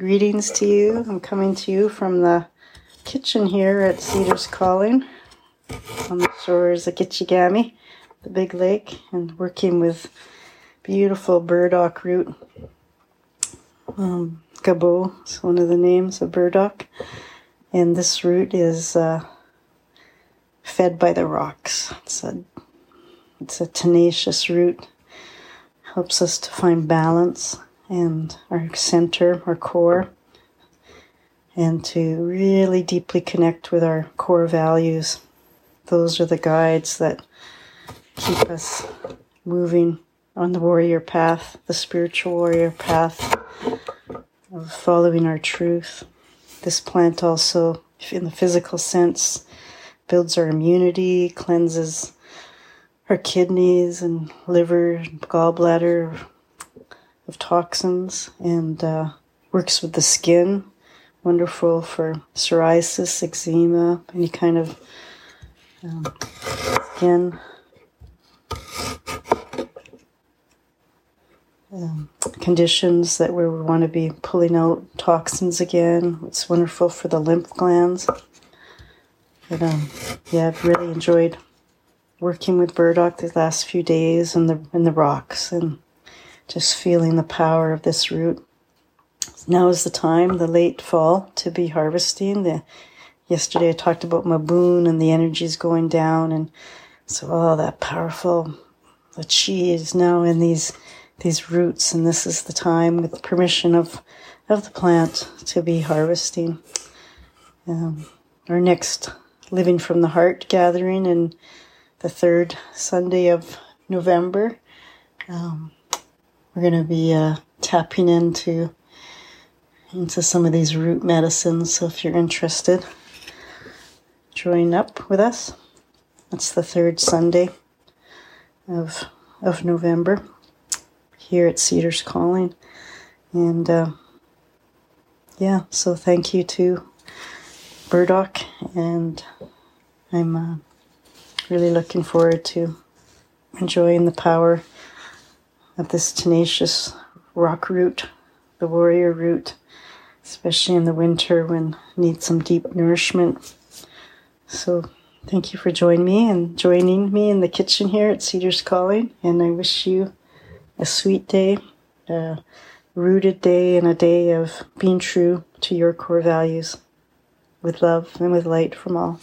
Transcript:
Greetings to you. I'm coming to you from the kitchen here at Cedars Calling on the shores of Gitchigami, the big lake, and working with beautiful burdock root. Um, Gabo is one of the names of burdock, and this root is uh, fed by the rocks. It's a it's a tenacious root, helps us to find balance and our center, our core, and to really deeply connect with our core values. Those are the guides that keep us moving on the warrior path, the spiritual warrior path of following our truth. This plant also, in the physical sense, builds our immunity, cleanses our kidneys and liver, gallbladder, of toxins and uh, works with the skin. Wonderful for psoriasis, eczema, any kind of um, skin um, conditions that we want to be pulling out toxins again. It's wonderful for the lymph glands. But um, yeah, I've really enjoyed working with burdock these last few days and the in the rocks and just feeling the power of this root. Now is the time, the late fall, to be harvesting. The yesterday I talked about Mabon and the energies going down, and so oh, that powerful, the chi is now in these these roots, and this is the time, with permission of of the plant, to be harvesting. Um, our next Living from the Heart gathering in the third Sunday of November. Um, we're going to be uh, tapping into into some of these root medicines. So if you're interested, join up with us. That's the third Sunday of of November here at Cedars Calling, and uh, yeah. So thank you to Burdock, and I'm uh, really looking forward to enjoying the power of this tenacious rock root, the warrior root, especially in the winter when need some deep nourishment. So thank you for joining me and joining me in the kitchen here at Cedars Calling. And I wish you a sweet day, a rooted day, and a day of being true to your core values with love and with light from all.